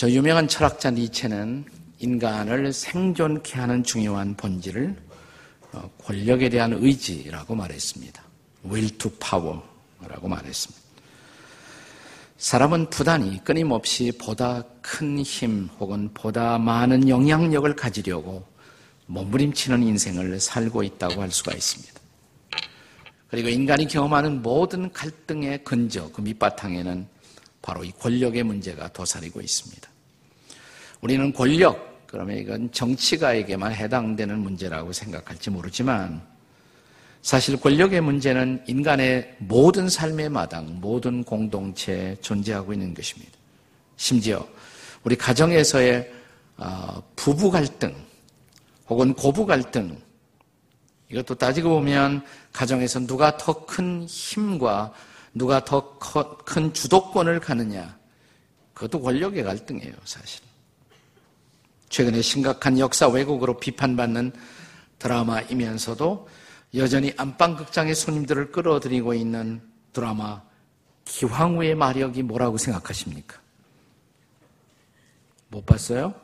저 유명한 철학자 니체는 인간을 생존케 하는 중요한 본질을 어, 권력에 대한 의지라고 말했습니다. will to power라고 말했습니다. 사람은 부단히 끊임없이 보다 큰 힘 혹은 보다 많은 영향력을 가지려고 몸부림치는 인생을 살고 있다고 할 수가 있습니다. 그리고 인간이 경험하는 모든 갈등의 근저, 그 밑바탕에는 바로 이 권력의 문제가 도사리고 있습니다. 우리는 권력, 그러면 이건 정치가에게만 해당되는 문제라고 생각할지 모르지만 사실 권력의 문제는 인간의 모든 삶의 마당, 모든 공동체에 존재하고 있는 것입니다. 심지어 우리 가정에서의 어, 부부 갈등 혹은 고부 갈등 이것도 따지고 보면 가정에서 누가 더 큰 힘과 누가 더 큰 주도권을 가느냐 그것도 권력의 갈등이에요 사실. 최근에 심각한 역사 왜곡으로 비판받는 드라마이면서도 여전히 안방극장의 손님들을 끌어들이고 있는 드라마 기황후의 마력이 뭐라고 생각하십니까? 못 봤어요?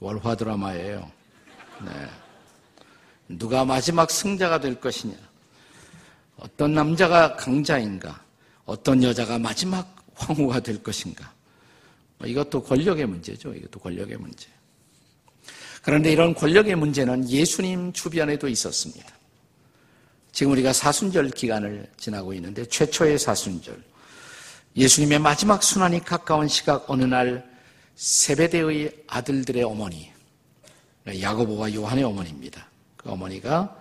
월화 드라마예요. 네. 누가 마지막 승자가 될 것이냐? 어떤 남자가 강자인가? 어떤 여자가 마지막 황후가 될 것인가? 뭐 이것도 권력의 문제죠. 이것도 권력의 문제. 그런데 이런 권력의 문제는 예수님 주변에도 있었습니다. 지금 우리가 사순절 기간을 지나고 있는데 최초의 사순절. 예수님의 마지막 순환이 가까운 시각 어느 날 세베대의 아들들의 어머니, 야고보와 요한의 어머니입니다. 그 어머니가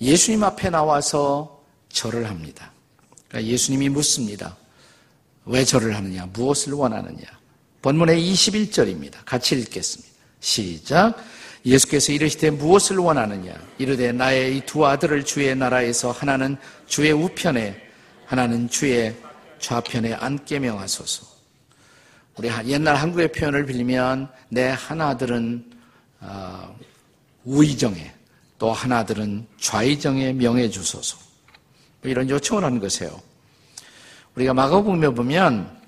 예수님 앞에 나와서 절을 합니다. 그러니까 예수님이 묻습니다. 왜 절을 하느냐? 무엇을 원하느냐? 본문의 21절입니다. 같이 읽겠습니다. 시작. 예수께서 이르시되 무엇을 원하느냐? 이르되 나의 이 두 아들을 주의 나라에서 하나는 주의 우편에 하나는 주의 좌편에 앉게 명하소서. 우리 옛날 한국의 표현을 빌리면 내 하나들은 어, 우의정에 또 하나들은 좌의정에 명해 주소서. 뭐 이런 요청을 하는 것이에요. 우리가 마가복음에 보면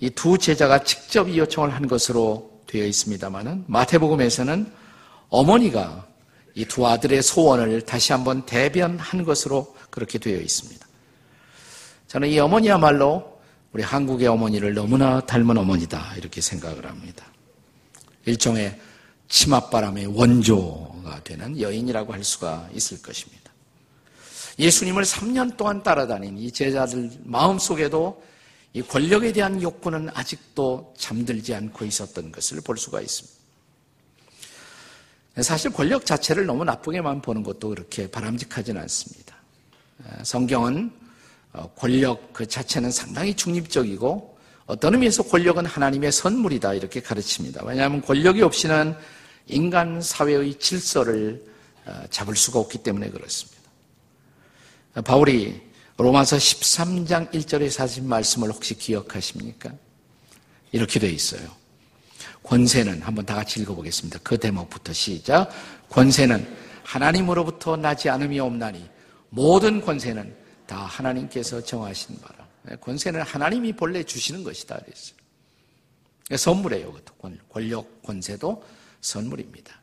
이 두 제자가 직접 이 요청을 한 것으로 되어 있습니다만은 마태복음에서는 어머니가 이 두 아들의 소원을 다시 한번 대변한 것으로 그렇게 되어 있습니다. 저는 이 어머니야말로 우리 한국의 어머니를 너무나 닮은 어머니다 이렇게 생각을 합니다. 일종의 치맛바람의 원조가 되는 여인이라고 할 수가 있을 것입니다. 예수님을 3년 동안 따라다닌 이 제자들 마음속에도 이 권력에 대한 욕구는 아직도 잠들지 않고 있었던 것을 볼 수가 있습니다. 사실 권력 자체를 너무 나쁘게만 보는 것도 그렇게 바람직하지는 않습니다. 성경은 어, 권력 그 자체는 상당히 중립적이고 어떤 의미에서 권력은 하나님의 선물이다 이렇게 가르칩니다. 왜냐하면 권력이 없이는 인간 사회의 질서를 어, 잡을 수가 없기 때문에 그렇습니다. 바울이 로마서 13장 1절에 하신 말씀을 혹시 기억하십니까? 이렇게 되어 있어요. 권세는 한번 다 같이 읽어보겠습니다. 그 대목부터 시작. 권세는 하나님으로부터 나지 않음이 없나니 모든 권세는 다 하나님께서 정하신 바라. 네, 권세는 하나님이 본래 주시는 것이다. 그랬어요. 선물이에요. 권력, 권세도 선물입니다.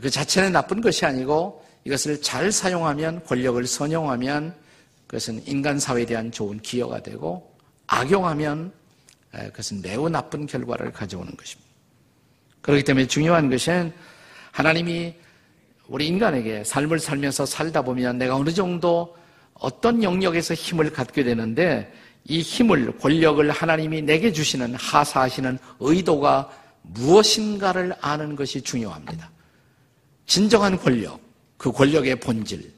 그 자체는 나쁜 것이 아니고 이것을 잘 사용하면 권력을 선용하면 그것은 인간 사회에 대한 좋은 기여가 되고 악용하면 그것은 매우 나쁜 결과를 가져오는 것입니다. 그렇기 때문에 중요한 것은 하나님이 우리 인간에게 삶을 살면서 살다 보면 내가 어느 정도 어떤 영역에서 힘을 갖게 되는데 이 힘을, 권력을 하나님이 내게 주시는 하사하시는 의도가 무엇인가를 아는 것이 중요합니다. 진정한 권력, 그 권력의 본질,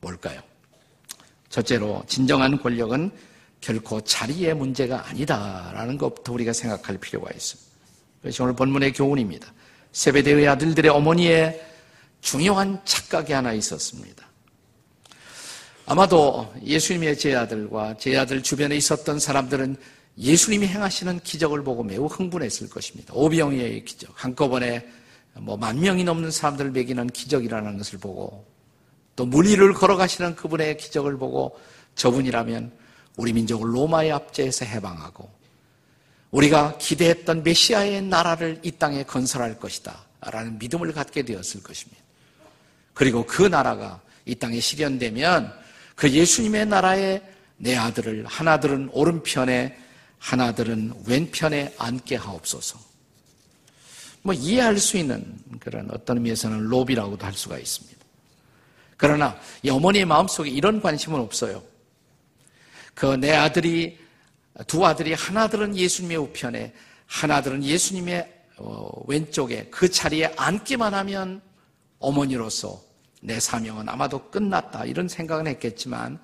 뭘까요? 첫째로, 진정한 권력은 결코 자리의 문제가 아니다라는 것부터 우리가 생각할 필요가 있습니다. 그래서 오늘 본문의 교훈입니다. 세베대의 아들들의 어머니의 중요한 착각이 하나 있었습니다. 아마도 예수님의 제 아들과 제 아들 주변에 있었던 사람들은 예수님이 행하시는 기적을 보고 매우 흥분했을 것입니다. 오병이의 기적, 한꺼번에 뭐 만 명이 넘는 사람들을 먹이는 기적이라는 것을 보고 또 물리를 걸어가시는 그분의 기적을 보고 저분이라면 우리 민족을 로마의 압제에서 해방하고 우리가 기대했던 메시아의 나라를 이 땅에 건설할 것이다. 라는 믿음을 갖게 되었을 것입니다. 그리고 그 나라가 이 땅에 실현되면 그 예수님의 나라에 내 아들을 하나들은 오른편에 하나들은 왼편에 앉게 하옵소서. 뭐 이해할 수 있는 그런 어떤 의미에서는 로비라고도 할 수가 있습니다. 그러나 이 어머니의 마음속에 이런 관심은 없어요. 그 내 아들이 두 아들이 하나들은 예수님의 우편에 하나들은 예수님의 어, 왼쪽에 그 자리에 앉기만 하면 어머니로서 내 사명은 아마도 끝났다 이런 생각은 했겠지만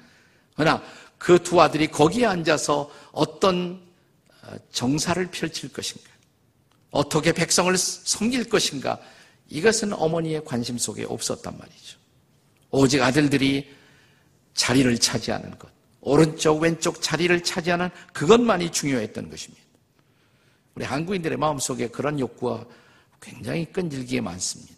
그러나 그 두 아들이 거기에 앉아서 어떤 어, 정사를 펼칠 것인가 어떻게 백성을 섬길 것인가 이것은 어머니의 관심 속에 없었단 말이죠. 오직 아들들이 자리를 차지하는 것 오른쪽 왼쪽 자리를 차지하는 그것만이 중요했던 것입니다. 우리 한국인들의 마음속에 그런 욕구가 굉장히 끈질기게 많습니다.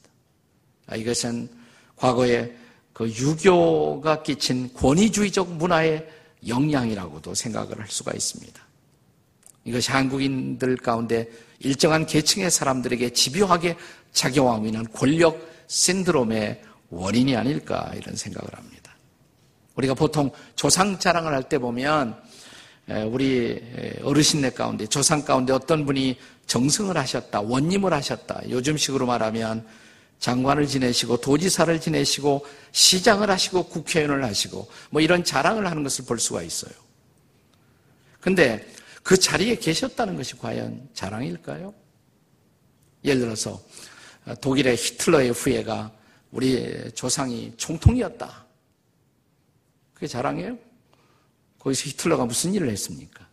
아, 이것은 과거에 그 유교가 끼친 권위주의적 문화의 영향이라고도 생각을 할 수가 있습니다. 이것이 한국인들 가운데 일정한 계층의 사람들에게 집요하게 작용하고 있는 권력 신드롬의 원인이 아닐까 이런 생각을 합니다. 우리가 보통 조상 자랑을 할 때 보면 우리 어르신네 가운데 조상 가운데 어떤 분이 정승을 하셨다, 원님을 하셨다. 요즘식으로 말하면 장관을 지내시고 도지사를 지내시고 시장을 하시고 국회의원을 하시고 뭐 이런 자랑을 하는 것을 볼 수가 있어요. 근데 그 자리에 계셨다는 것이 과연 자랑일까요? 예를 들어서 독일의 히틀러의 후예가 우리 조상이 총통이었다. 그게 자랑이에요? 거기서 히틀러가 무슨 일을 했습니까?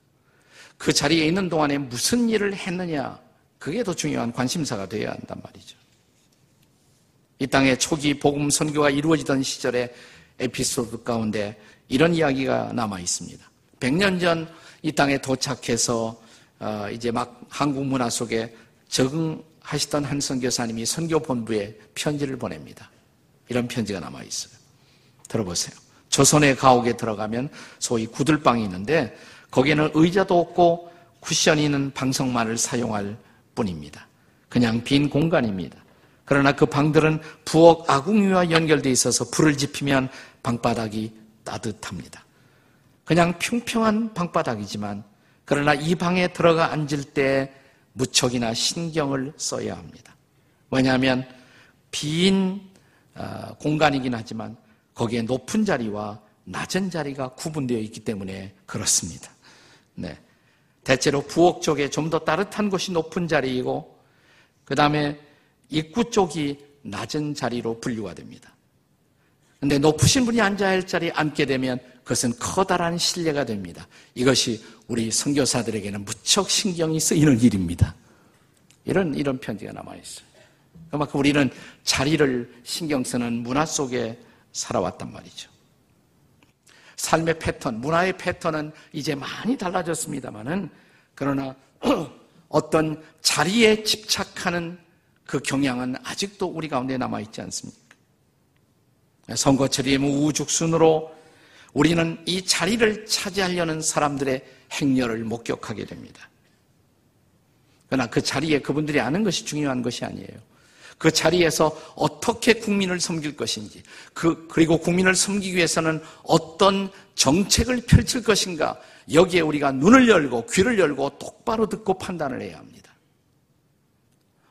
그 자리에 있는 동안에 무슨 일을 했느냐? 그게 더 중요한 관심사가 되어야 한단 말이죠. 이 땅에 초기 복음 선교가 이루어지던 시절의 에피소드 가운데 이런 이야기가 남아 있습니다. 100년 전 이 땅에 도착해서 어, 이제 막 한국 문화 속에 적응하시던 한 선교사님이 선교 본부에 편지를 보냅니다. 이런 편지가 남아 있어요. 들어보세요. 조선의 가옥에 들어가면 소위 구들방이 있는데 거기에는 의자도 없고 쿠션이 있는 방석만을 사용할 뿐입니다. 그냥 빈 공간입니다. 그러나 그 방들은 부엌 아궁이와 연결되어 있어서 불을 지피면 방바닥이 따뜻합니다. 그냥 평평한 방바닥이지만 그러나 이 방에 들어가 앉을 때 무척이나 신경을 써야 합니다. 왜냐하면 빈 어, 공간이긴 하지만 거기에 높은 자리와 낮은 자리가 구분되어 있기 때문에 그렇습니다. 네. 대체로 부엌 쪽에 좀 더 따뜻한 곳이 높은 자리이고, 그 다음에 입구 쪽이 낮은 자리로 분류가 됩니다. 근데 높으신 분이 앉아야 할 자리에 앉게 되면 그것은 커다란 신뢰가 됩니다. 이것이 우리 선교사들에게는 무척 신경이 쓰이는 일입니다. 이런, 이런 편지가 남아 있어요. 그만큼 우리는 자리를 신경 쓰는 문화 속에 살아왔단 말이죠. 삶의 패턴, 문화의 패턴은 이제 많이 달라졌습니다만은 그러나 어떤 자리에 집착하는 그 경향은 아직도 우리 가운데 남아 있지 않습니까? 선거철이 우죽순으로 우리는 이 자리를 차지하려는 사람들의 행렬을 목격하게 됩니다. 그러나 그 자리에 그분들이 아는 것이 중요한 것이 아니에요. 그 자리에서 어떻게 국민을 섬길 것인지, 그, 그리고 국민을 섬기기 위해서는 어떤 정책을 펼칠 것인가, 여기에 우리가 눈을 열고 귀를 열고 똑바로 듣고 판단을 해야 합니다.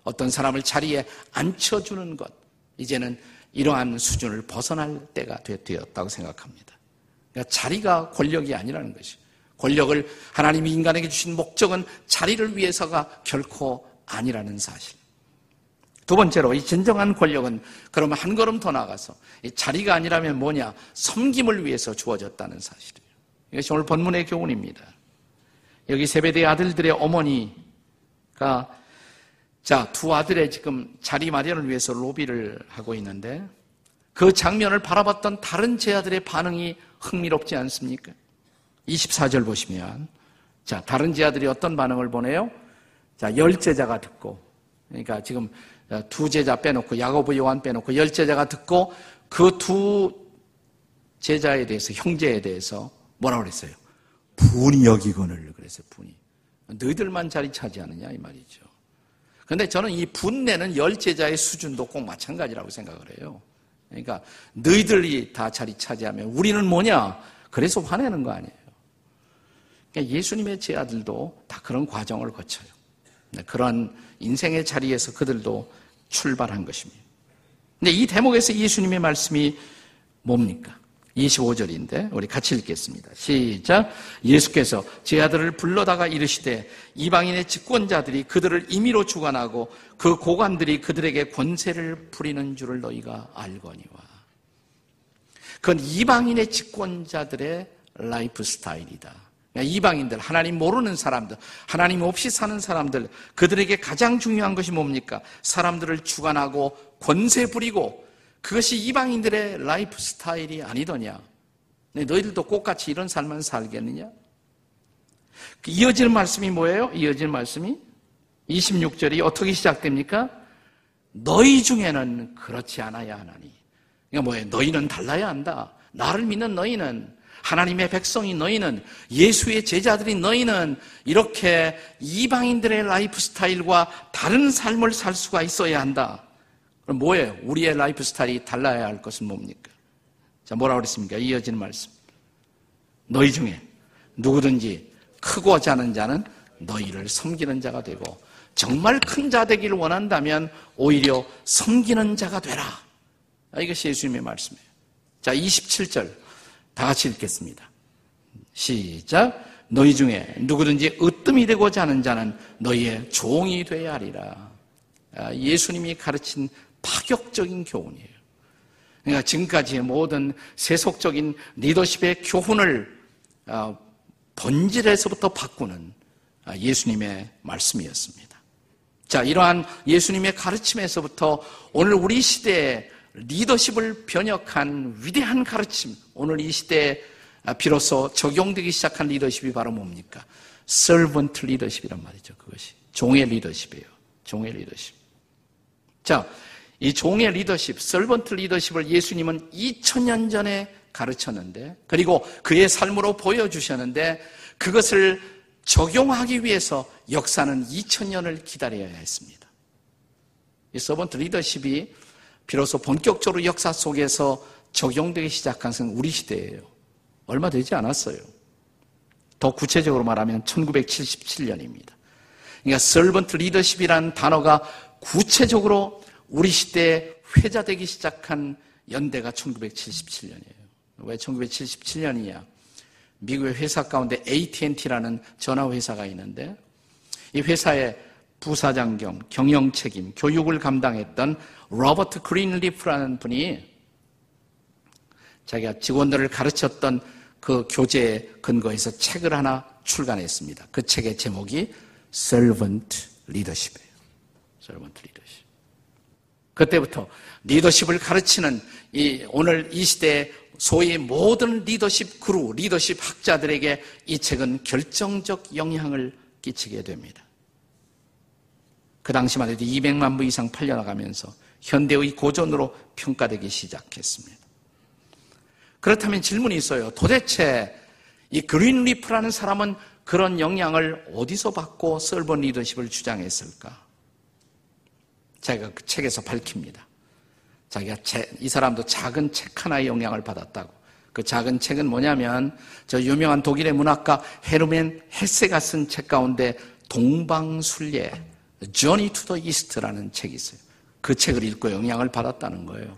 어떤 사람을 자리에 앉혀주는 것, 이제는 이러한 수준을 벗어날 때가 되었다고 생각합니다. 그러니까 자리가 권력이 아니라는 것이. 권력을 하나님이 인간에게 주신 목적은 자리를 위해서가 결코 아니라는 사실. 두 번째로 이 진정한 권력은 그러면 한 걸음 더 나아가서 자리가 아니라면 뭐냐? 섬김을 위해서 주어졌다는 사실이에요. 이것이 오늘 본문의 교훈입니다. 여기 세배대 아들들의 어머니가 자, 두 아들의 지금 자리 마련을 위해서 로비를 하고 있는데 그 장면을 바라봤던 다른 제 아들의 반응이 흥미롭지 않습니까? 24절 보시면 자, 다른 제 아들이 어떤 반응을 보내요? 자, 열 제자가 듣고 그러니까 지금 두 제자 빼놓고 야고보 요한 빼놓고 열 제자가 듣고 그 두 제자에 대해서 형제에 대해서 뭐라 그랬어요? 분이 여기거늘 그랬어요. 분이 너희들만 자리 차지하느냐 이 말이죠. 근데 저는 이 분내는 열 제자의 수준도 꼭 마찬가지라고 생각을 해요. 그러니까 너희들이 다 자리 차지하면 우리는 뭐냐? 그래서 화내는 거 아니에요. 그러니까 예수님의 제아들도 다 그런 과정을 거쳐요. 네, 그런 인생의 자리에서 그들도 출발한 것입니다. 근데 이 대목에서 예수님의 말씀이 뭡니까? 25절인데 우리 같이 읽겠습니다. 시작. 예수께서 제 아들을 불러다가 이르시되 이방인의 집권자들이 그들을 임의로 주관하고 그 고관들이 그들에게 권세를 부리는 줄을 너희가 알거니와. 그건 이방인의 집권자들의 lifestyle이다. 이방인들, 하나님 모르는 사람들, 하나님 없이 사는 사람들, 그들에게 가장 중요한 것이 뭡니까? 사람들을 주관하고 권세 부리고 그것이 이방인들의 lifestyle이 아니더냐? 네, 너희들도 똑같이 이런 삶만 살겠느냐? 그 이어지는 말씀이 뭐예요? 이어지는 말씀이 26절이 어떻게 시작됩니까? 너희 중에는 그렇지 않아야 하나니. 그러니까 뭐예요? 너희는 달라야 한다. 나를 믿는 너희는 하나님의 백성이 너희는 예수의 제자들이 너희는 이렇게 이방인들의 lifestyle과 다른 삶을 살 수가 있어야 한다. 그럼 뭐예요? 우리의 lifestyle이 달라야 할 것은 뭡니까? 자, 뭐라 그랬습니까? 이어지는 말씀. 너희 중에 누구든지 크고자 하는 자는 너희를 섬기는 자가 되고 정말 큰 자 되기를 원한다면 오히려 섬기는 자가 되라. 아, 이것이 예수님의 말씀이에요. 자, 27절 다 같이 읽겠습니다. 시작. 너희 중에 누구든지 으뜸이 되고자 하는 자는 너희의 종이 되어야 하리라. 아, 예수님이 가르친 파격적인 교훈이에요. 그러니까 지금까지의 모든 세속적인 리더십의 교훈을 아, 본질에서부터 바꾸는 아, 예수님의 말씀이었습니다. 자, 이러한 예수님의 가르침에서부터 오늘 우리 시대의 리더십을 변혁한 위대한 가르침, 오늘 이 시대에 비로소 적용되기 시작한 리더십이 바로 뭡니까? servant 리더십이란 말이죠. 그것이. 종의 리더십이에요. 종의 리더십. 자, 이 종의 리더십, 설번트 리더십을 예수님은 2000년 전에 가르쳤는데, 그리고 그의 삶으로 보여주셨는데, 그것을 적용하기 위해서 역사는 2000년을 기다려야 했습니다. 이 서번트 리더십이 비로소 본격적으로 역사 속에서 적용되기 시작한 것은 우리 시대예요. 얼마 되지 않았어요. 더 구체적으로 말하면 1977년입니다. 그러니까 설번트 리더십이라는 단어가 구체적으로 우리 시대에 회자되기 시작한 연대가 1977년이에요. 왜 1977년이냐? 미국의 회사 가운데 AT&T라는 전화 회사가 있는데 이 회사의 부사장 겸 경영 책임, 교육을 감당했던 로버트 그린리프라는 분이 자기가 직원들을 가르쳤던 그 교재에 근거해서 책을 하나 출간했습니다. 그 책의 제목이 Servant Leadership이에요. Servant Leadership. 그때부터 리더십을 가르치는 이 오늘 이 시대의 소위 모든 리더십 guru, 리더십 학자들에게 이 책은 결정적 영향을 끼치게 됩니다. 그 당시만 해도 200만 부 이상 팔려나가면서 현대의 고전으로 평가되기 시작했습니다. 그렇다면 질문이 있어요. 도대체 이 Greenleaf라는 사람은 그런 영향을 어디서 받고 servant leadership을 주장했을까? 제가 그 책에서 밝힙니다. 자기가 제, 이 사람도 작은 책 하나의 영향을 받았다고. 그 작은 책은 뭐냐면 저 유명한 독일의 문학가 헤르멘 헤세가 쓴 책 가운데 동방순례 Journey to the East라는 책이 있어요. 그 책을 읽고 영향을 받았다는 거예요.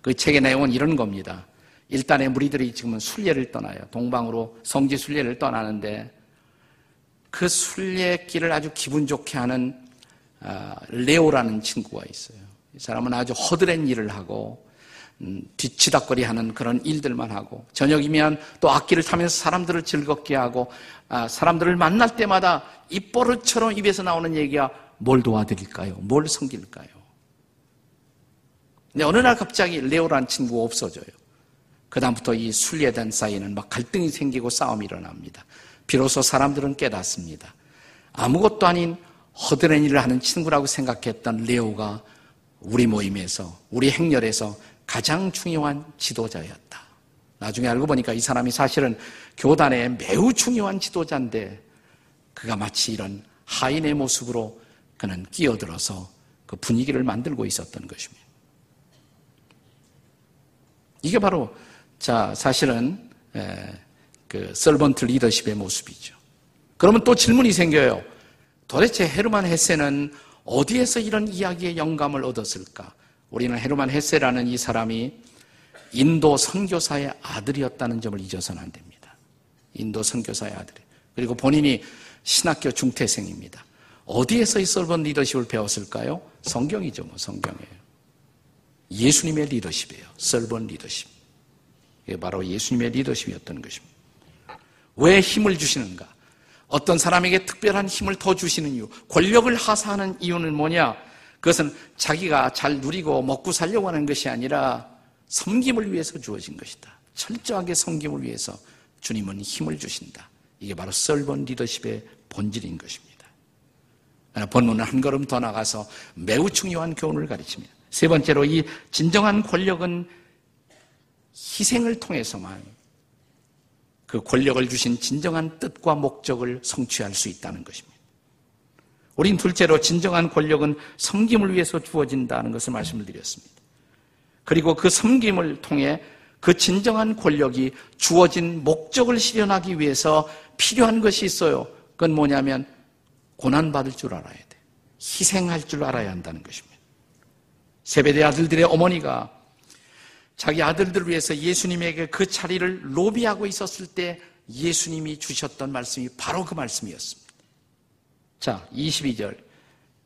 그 책의 내용은 이런 겁니다. 일단의 무리들이 지금은 순례를 떠나요. 동방으로 성지 순례를 떠나는데 그 순례길을 아주 기분 좋게 하는 아, 레오라는 친구가 있어요. 이 사람은 아주 허드렛 일을 하고 음, 뒤치다거리 하는 그런 일들만 하고 저녁이면 또 악기를 타면서 사람들을 즐겁게 하고 아, 사람들을 만날 때마다 입버릇처럼 입에서 나오는 얘기가 뭘 도와드릴까요? 뭘 섬길까요? 근데 어느 날 갑자기 레오라는 친구가 없어져요. 그다음부터 이 순례단 사이에는 막 갈등이 생기고 싸움이 일어납니다. 비로소 사람들은 깨닫습니다. 아무것도 아닌 허드렛 일을 하는 친구라고 생각했던 레오가 우리 모임에서, 우리 행렬에서 가장 중요한 지도자였다. 나중에 알고 보니까 이 사람이 사실은 교단의 매우 중요한 지도자인데 그가 마치 이런 하인의 모습으로 그는 끼어들어서 그 분위기를 만들고 있었던 것입니다. 이게 바로 자 사실은 에, 그 설번트 리더십의 모습이죠. 그러면 또 질문이 생겨요. 도대체 헤르만 헤세는 어디에서 이런 이야기의 영감을 얻었을까? 우리는 헤르만 헤세라는 이 사람이 인도 선교사의 아들이었다는 점을 잊어서는 안 됩니다. 인도 선교사의 아들. 그리고 본인이 신학교 중퇴생입니다. 어디에서 이 설번 리더십을 배웠을까요? 성경이죠, 뭐 성경이에요. 예수님의 리더십이에요. 설번 리더십. 이게 바로 예수님의 리더십이었던 것입니다. 왜 힘을 주시는가? 어떤 사람에게 특별한 힘을 더 주시는 이유, 권력을 하사하는 이유는 뭐냐? 그것은 자기가 잘 누리고 먹고 살려고 하는 것이 아니라 섬김을 위해서 주어진 것이다. 철저하게 섬김을 위해서 주님은 힘을 주신다. 이게 바로 썰번 리더십의 본질인 것입니다. 본문은 한 걸음 더 나가서 매우 중요한 교훈을 가르칩니다. 세 번째로 이 진정한 권력은 희생을 통해서만 그 권력을 주신 진정한 뜻과 목적을 성취할 수 있다는 것입니다. 우린 둘째로 진정한 권력은 섬김을 위해서 주어진다는 것을 말씀을 드렸습니다. 그리고 그 섬김을 통해 그 진정한 권력이 주어진 목적을 실현하기 위해서 필요한 것이 있어요. 그건 뭐냐면 고난받을 줄 알아야 돼. 희생할 줄 알아야 한다는 것입니다. 세배대 아들들의 어머니가 자기 아들들을 위해서 예수님에게 그 자리를 로비하고 있었을 때 예수님이 주셨던 말씀이 바로 그 말씀이었습니다. 자, 22절,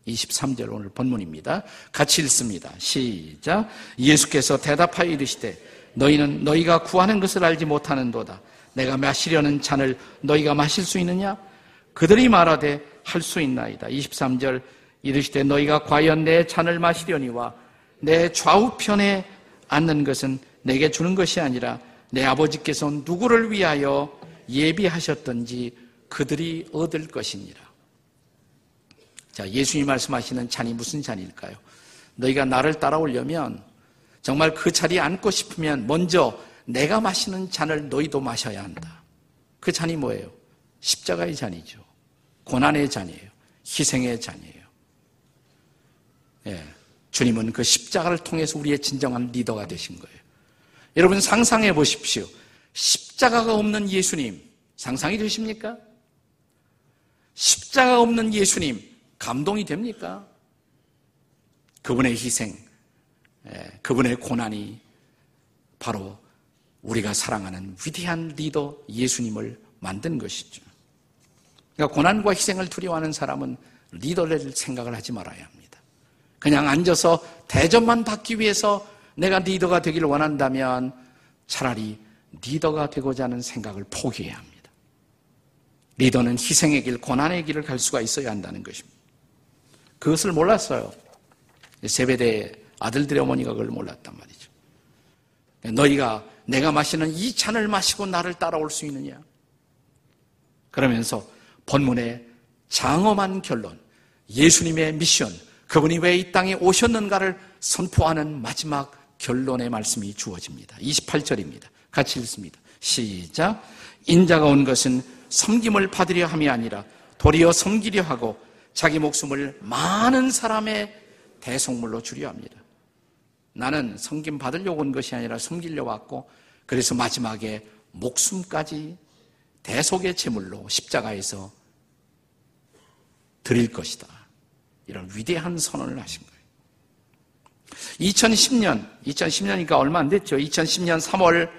23절 오늘 본문입니다. 같이 읽습니다. 시작. 예수께서 대답하여 이르시되 너희는 너희가 구하는 것을 알지 못하는도다. 내가 마시려는 잔을 너희가 마실 수 있느냐? 그들이 말하되 할 수 있나이다. 23절 이르시되 너희가 과연 내 잔을 마시려니와 내 좌우편에 앉는 것은 내게 주는 것이 아니라 내 아버지께서 누구를 위하여 예비하셨던지 그들이 얻을 것이니라. 자, 예수님 말씀하시는 잔이 무슨 잔일까요? 너희가 나를 따라오려면 정말 그 자리에 앉고 싶으면 먼저 내가 마시는 잔을 너희도 마셔야 한다. 그 잔이 뭐예요? 십자가의 잔이죠. 고난의 잔이에요. 희생의 잔이에요. 예. 주님은 그 십자가를 통해서 우리의 진정한 리더가 되신 거예요. 여러분 상상해 보십시오. 십자가가 없는 예수님 상상이 되십니까? 십자가 없는 예수님 감동이 됩니까? 그분의 희생, 예, 그분의 고난이 바로 우리가 사랑하는 위대한 리더 예수님을 만든 것이죠. 그러니까 고난과 희생을 두려워하는 사람은 리더를 생각을 하지 말아야 합니다. 그냥 앉아서 대접만 받기 위해서 내가 리더가 되기를 원한다면 차라리 리더가 되고자 하는 생각을 포기해야 합니다. 리더는 희생의 길, 고난의 길을 갈 수가 있어야 한다는 것입니다. 그것을 몰랐어요. 세배대 아들들의 어머니가 그걸 몰랐단 말이죠. 너희가 내가 마시는 이 잔을 마시고 나를 따라올 수 있느냐? 그러면서 본문의 장엄한 결론, 예수님의 미션, 그분이 왜 이 땅에 오셨는가를 선포하는 마지막 결론의 말씀이 주어집니다. 28절입니다. 같이 읽습니다. 시작. 인자가 온 것은 섬김을 받으려 함이 아니라 도리어 섬기려 하고 자기 목숨을 많은 사람의 대속물로 주려 합니다. 나는 섬김 받으려고 온 것이 아니라 섬기려고 왔고 그래서 마지막에 목숨까지 대속의 제물로 십자가에서 드릴 것이다. 이런 위대한 선언을 하신 거예요. 2010년, 2010년이니까 얼마 안 됐죠. 2010년 3월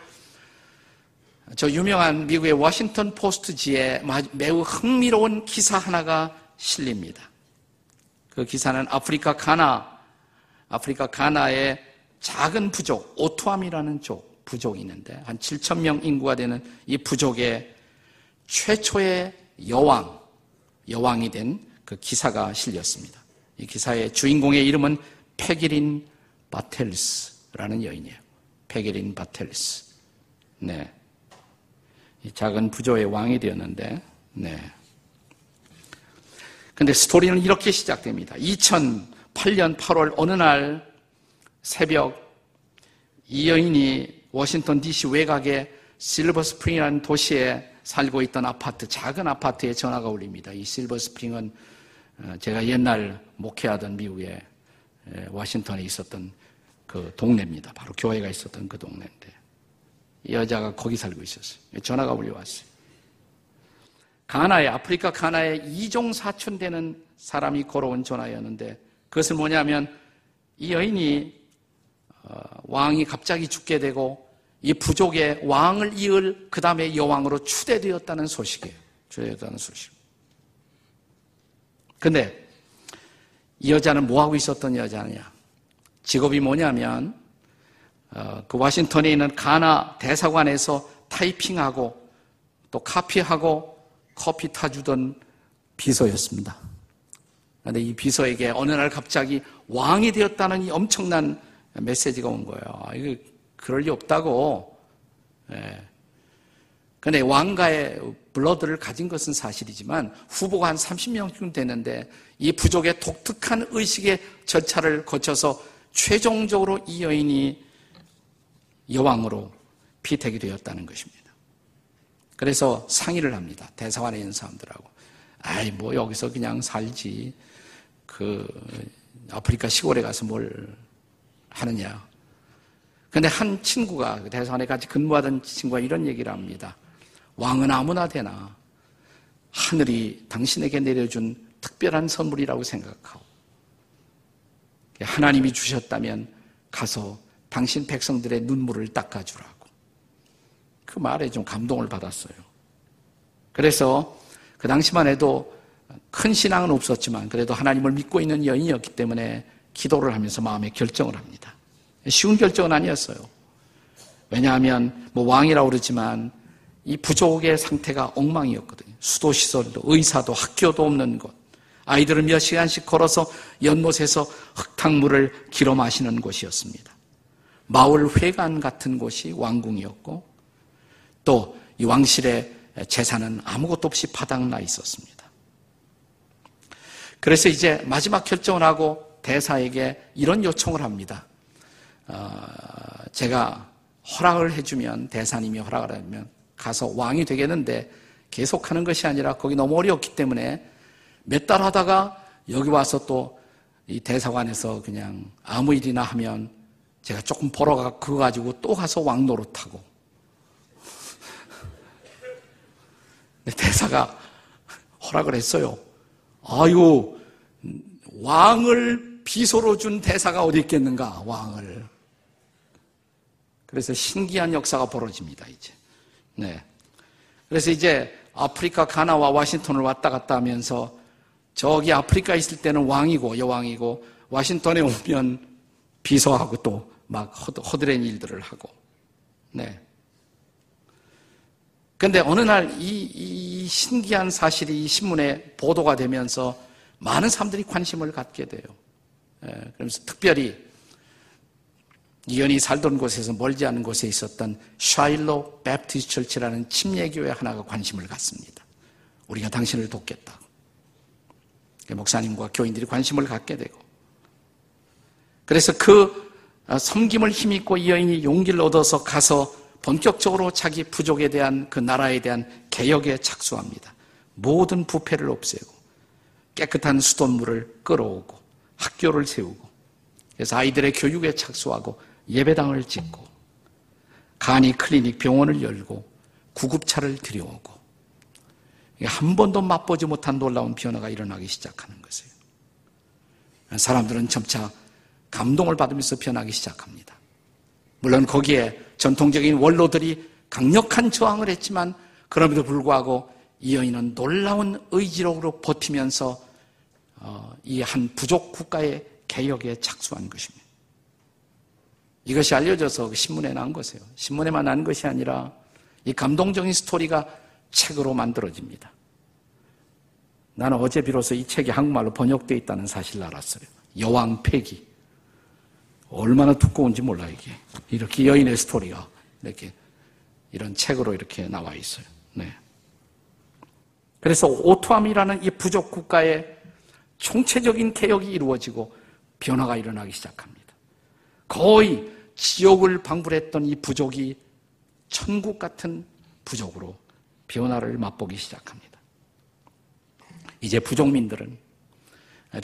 저 유명한 미국의 워싱턴 포스트지에 매우 흥미로운 기사 하나가 실립니다. 그 기사는 아프리카 가나, 아프리카 가나의 작은 부족, 오투암이라는 족, 부족이 있는데 한 7천 명 인구가 되는 이 부족의 최초의 여왕, 여왕이 된 그 기사가 실렸습니다. 이 기사의 주인공의 이름은 페기린 바텔스라는 여인이에요. 페기린 바텔스. 네. 이 작은 부조의 왕이 되었는데, 네. 근데 스토리는 이렇게 시작됩니다. 2008년 8월 어느 날 새벽 이 여인이 워싱턴 DC 외곽의 실버 스프링이라는 도시에 살고 있던 아파트, 작은 아파트에 전화가 울립니다. 이 실버 스프링은 어, 제가 옛날 목회하던 미국의 워싱턴에 있었던 그 동네입니다. 바로 교회가 있었던 그 동네인데 이 여자가 거기 살고 있었어요. 전화가 울려왔어요. 가나에 아프리카 가나에 이종 사촌 되는 사람이 걸어온 전화였는데 그것은 뭐냐면 이 여인이 어, 왕이 갑자기 죽게 되고 이 부족의 왕을 이을 그 다음에 여왕으로 추대되었다는 소식이에요. 추대되었다는 소식. 근데 이 여자는 뭐 하고 있었던 여자냐? 직업이 뭐냐면 어, 그 워싱턴에 있는 가나 대사관에서 타이핑하고 또 카피하고 커피 타주던 비서였습니다. 그런데 이 비서에게 어느 날 갑자기 왕이 되었다는 이 엄청난 메시지가 온 거예요. 아, 이거 그럴 리 없다고. 예. 근데 왕가의 블러드를 가진 것은 사실이지만 후보가 한 30명쯤 되는데 이 부족의 독특한 의식의 절차를 거쳐서 최종적으로 이 여인이 여왕으로 피택이 되었다는 것입니다. 그래서 상의를 합니다. 대사관에 있는 사람들하고. 아이, 뭐 여기서 그냥 살지. 그 아프리카 시골에 가서 뭘 하느냐. 근데 한 친구가 그 대사관에 같이 근무하던 친구가 이런 얘기를 합니다. 왕은 아무나 되나 하늘이 당신에게 내려준 특별한 선물이라고 생각하고 하나님이 주셨다면 가서 당신 백성들의 눈물을 닦아주라고. 그 말에 좀 감동을 받았어요. 그래서 그 당시만 해도 큰 신앙은 없었지만 그래도 하나님을 믿고 있는 여인이었기 때문에 기도를 하면서 마음의 결정을 합니다. 쉬운 결정은 아니었어요. 왜냐하면 뭐 왕이라고 그러지만 이 부족의 상태가 엉망이었거든요. 수도 시설도 의사도 학교도 없는 곳. 아이들은 몇 시간씩 걸어서 연못에서 흙탕물을 길어 마시는 곳이었습니다. 마을 회관 같은 곳이 왕궁이었고 또 이 왕실의 재산은 아무것도 없이 바닥나 있었습니다. 그래서 이제 마지막 결정을 하고 대사에게 이런 요청을 합니다. 어, 제가 허락을 해주면 대사님이 허락을 하면 가서 왕이 되겠는데 계속 하는 것이 아니라 거기 너무 어려웠기 때문에 몇 달 하다가 여기 와서 또 이 대사관에서 그냥 아무 일이나 하면 제가 조금 벌어가 그거 가지고 또 가서 왕 노릇하고 대사가 허락을 했어요. 아유 왕을 비소로 준 대사가 어디 있겠는가 왕을 그래서 신기한 역사가 벌어집니다, 이제. 네. 그래서 이제 아프리카 가나와 워싱턴을 왔다 갔다 하면서 저기 아프리카 있을 때는 왕이고 여왕이고 워싱턴에 오면 비서하고 또 막 허드렛 일들을 하고. 네. 근데 어느 날 이, 이 신기한 사실이 이 신문에 보도가 되면서 많은 사람들이 관심을 갖게 돼요. 예, 그러면서 특별히 이연이 살던 곳에서 멀지 않은 곳에 있었던 샤일로 베프티스 철치라는 침례교회 하나가 관심을 갖습니다. 우리가 당신을 돕겠다. 목사님과 교인들이 관심을 갖게 되고 그래서 그 어, 섬김을 힘입고 이 여인이 용기를 얻어서 가서 본격적으로 자기 부족에 대한 그 나라에 대한 개혁에 착수합니다. 모든 부패를 없애고 깨끗한 수돗물을 끌어오고 학교를 세우고 그래서 아이들의 교육에 착수하고 예배당을 짓고 간이 클리닉 병원을 열고 구급차를 들여오고 한 번도 맛보지 못한 놀라운 변화가 일어나기 시작하는 것이에요. 사람들은 점차 감동을 받으면서 변하기 시작합니다. 물론 거기에 전통적인 원로들이 강력한 저항을 했지만 그럼에도 불구하고 이 여인은 놀라운 의지력으로 버티면서 어, 이한 부족 국가의 개혁에 착수한 것입니다. 이것이 알려져서 그 신문에 나온 것이에요. 신문에만 난 것이 아니라 이 감동적인 스토리가 책으로 만들어집니다. 나는 어제 비로소 이 책이 한국말로 번역되어 있다는 사실을 알았어요. 여왕 폐기. 얼마나 두꺼운지 몰라, 이게. 이렇게 여인의 스토리가 이렇게 이런 책으로 이렇게 나와 있어요. 네. 그래서 오투암이라는 이 부족 국가의 총체적인 개혁이 이루어지고 변화가 일어나기 시작합니다. 거의 지옥을 방불했던 이 부족이 천국 같은 부족으로 변화를 맛보기 시작합니다. 이제 부족민들은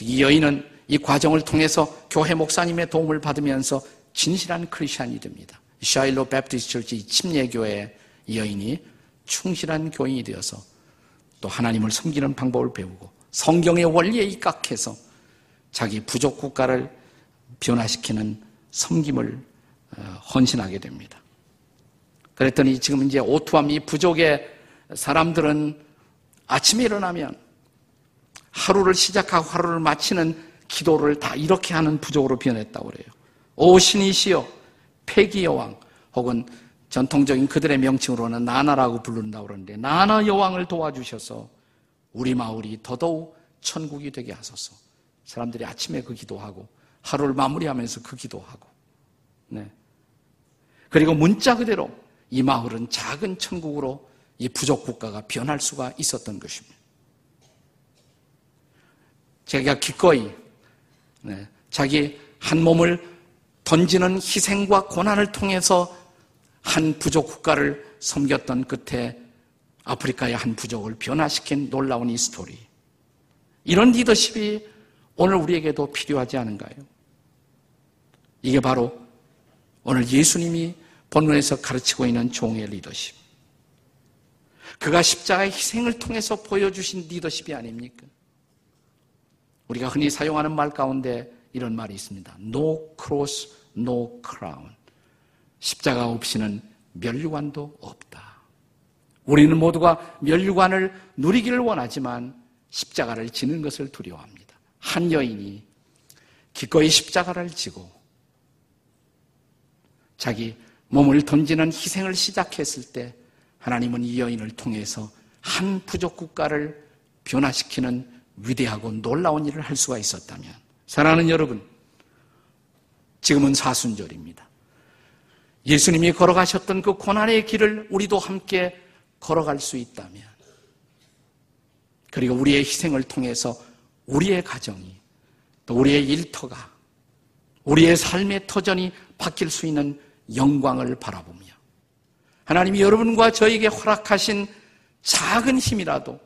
이 여인은 이 과정을 통해서 교회 목사님의 도움을 받으면서 진실한 크리스천이 됩니다. Shiloh Baptist Church 침례교회 여인이 충실한 교인이 되어서 또 하나님을 섬기는 방법을 배우고 성경의 원리에 입각해서 자기 부족 국가를 변화시키는 섬김을 어, 헌신하게 됩니다. 그랬더니 지금 이제 오투암 이 부족의 사람들은 아침에 일어나면 하루를 시작하고 하루를 마치는 기도를 다 이렇게 하는 부족으로 변했다고 그래요. 오 신이시여 폐기 여왕 혹은 전통적인 그들의 명칭으로는 나나라고 부른다고 그러는데 나나 여왕을 도와주셔서 우리 마을이 더더욱 천국이 되게 하소서. 사람들이 아침에 그 기도하고 하루를 마무리하면서 그 기도하고 네. 그리고 문자 그대로 이 마을은 작은 천국으로 이 부족 국가가 변할 수가 있었던 것입니다. 제가 기꺼이 네, 자기 한 몸을 던지는 희생과 고난을 통해서 한 부족 국가를 섬겼던 끝에 아프리카의 한 부족을 변화시킨 놀라운 이 스토리. 이런 리더십이 오늘 우리에게도 필요하지 않은가요? 이게 바로 오늘 예수님이 본문에서 가르치고 있는 종의 리더십. 그가 십자가의 희생을 통해서 보여주신 리더십이 아닙니까? 우리가 흔히 사용하는 말 가운데 이런 말이 있습니다. No cross, no crown. 십자가 없이는 멸류관도 없다. 우리는 모두가 멸류관을 누리기를 원하지만 십자가를 지는 것을 두려워합니다. 한 여인이 기꺼이 십자가를 지고 자기 몸을 던지는 희생을 시작했을 때 하나님은 이 여인을 통해서 한 부족 국가를 변화시키는 위대하고 놀라운 일을 할 수가 있었다면 사랑하는 여러분 지금은 사순절입니다. 예수님이 걸어가셨던 그 고난의 길을 우리도 함께 걸어갈 수 있다면 그리고 우리의 희생을 통해서 우리의 가정이 또 우리의 일터가 우리의 삶의 터전이 바뀔 수 있는 영광을 바라보며 하나님이 여러분과 저에게 허락하신 작은 힘이라도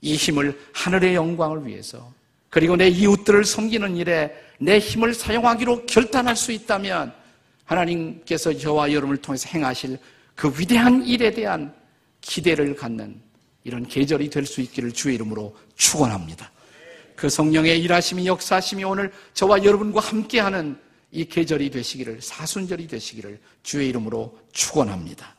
이 힘을 하늘의 영광을 위해서 그리고 내 이웃들을 섬기는 일에 내 힘을 사용하기로 결단할 수 있다면 하나님께서 저와 여러분을 통해서 행하실 그 위대한 일에 대한 기대를 갖는 이런 계절이 될 수 있기를 주의 이름으로 축원합니다. 그 성령의 일하심이 역사하심이 오늘 저와 여러분과 함께하는 이 계절이 되시기를 사순절이 되시기를 주의 이름으로 축원합니다.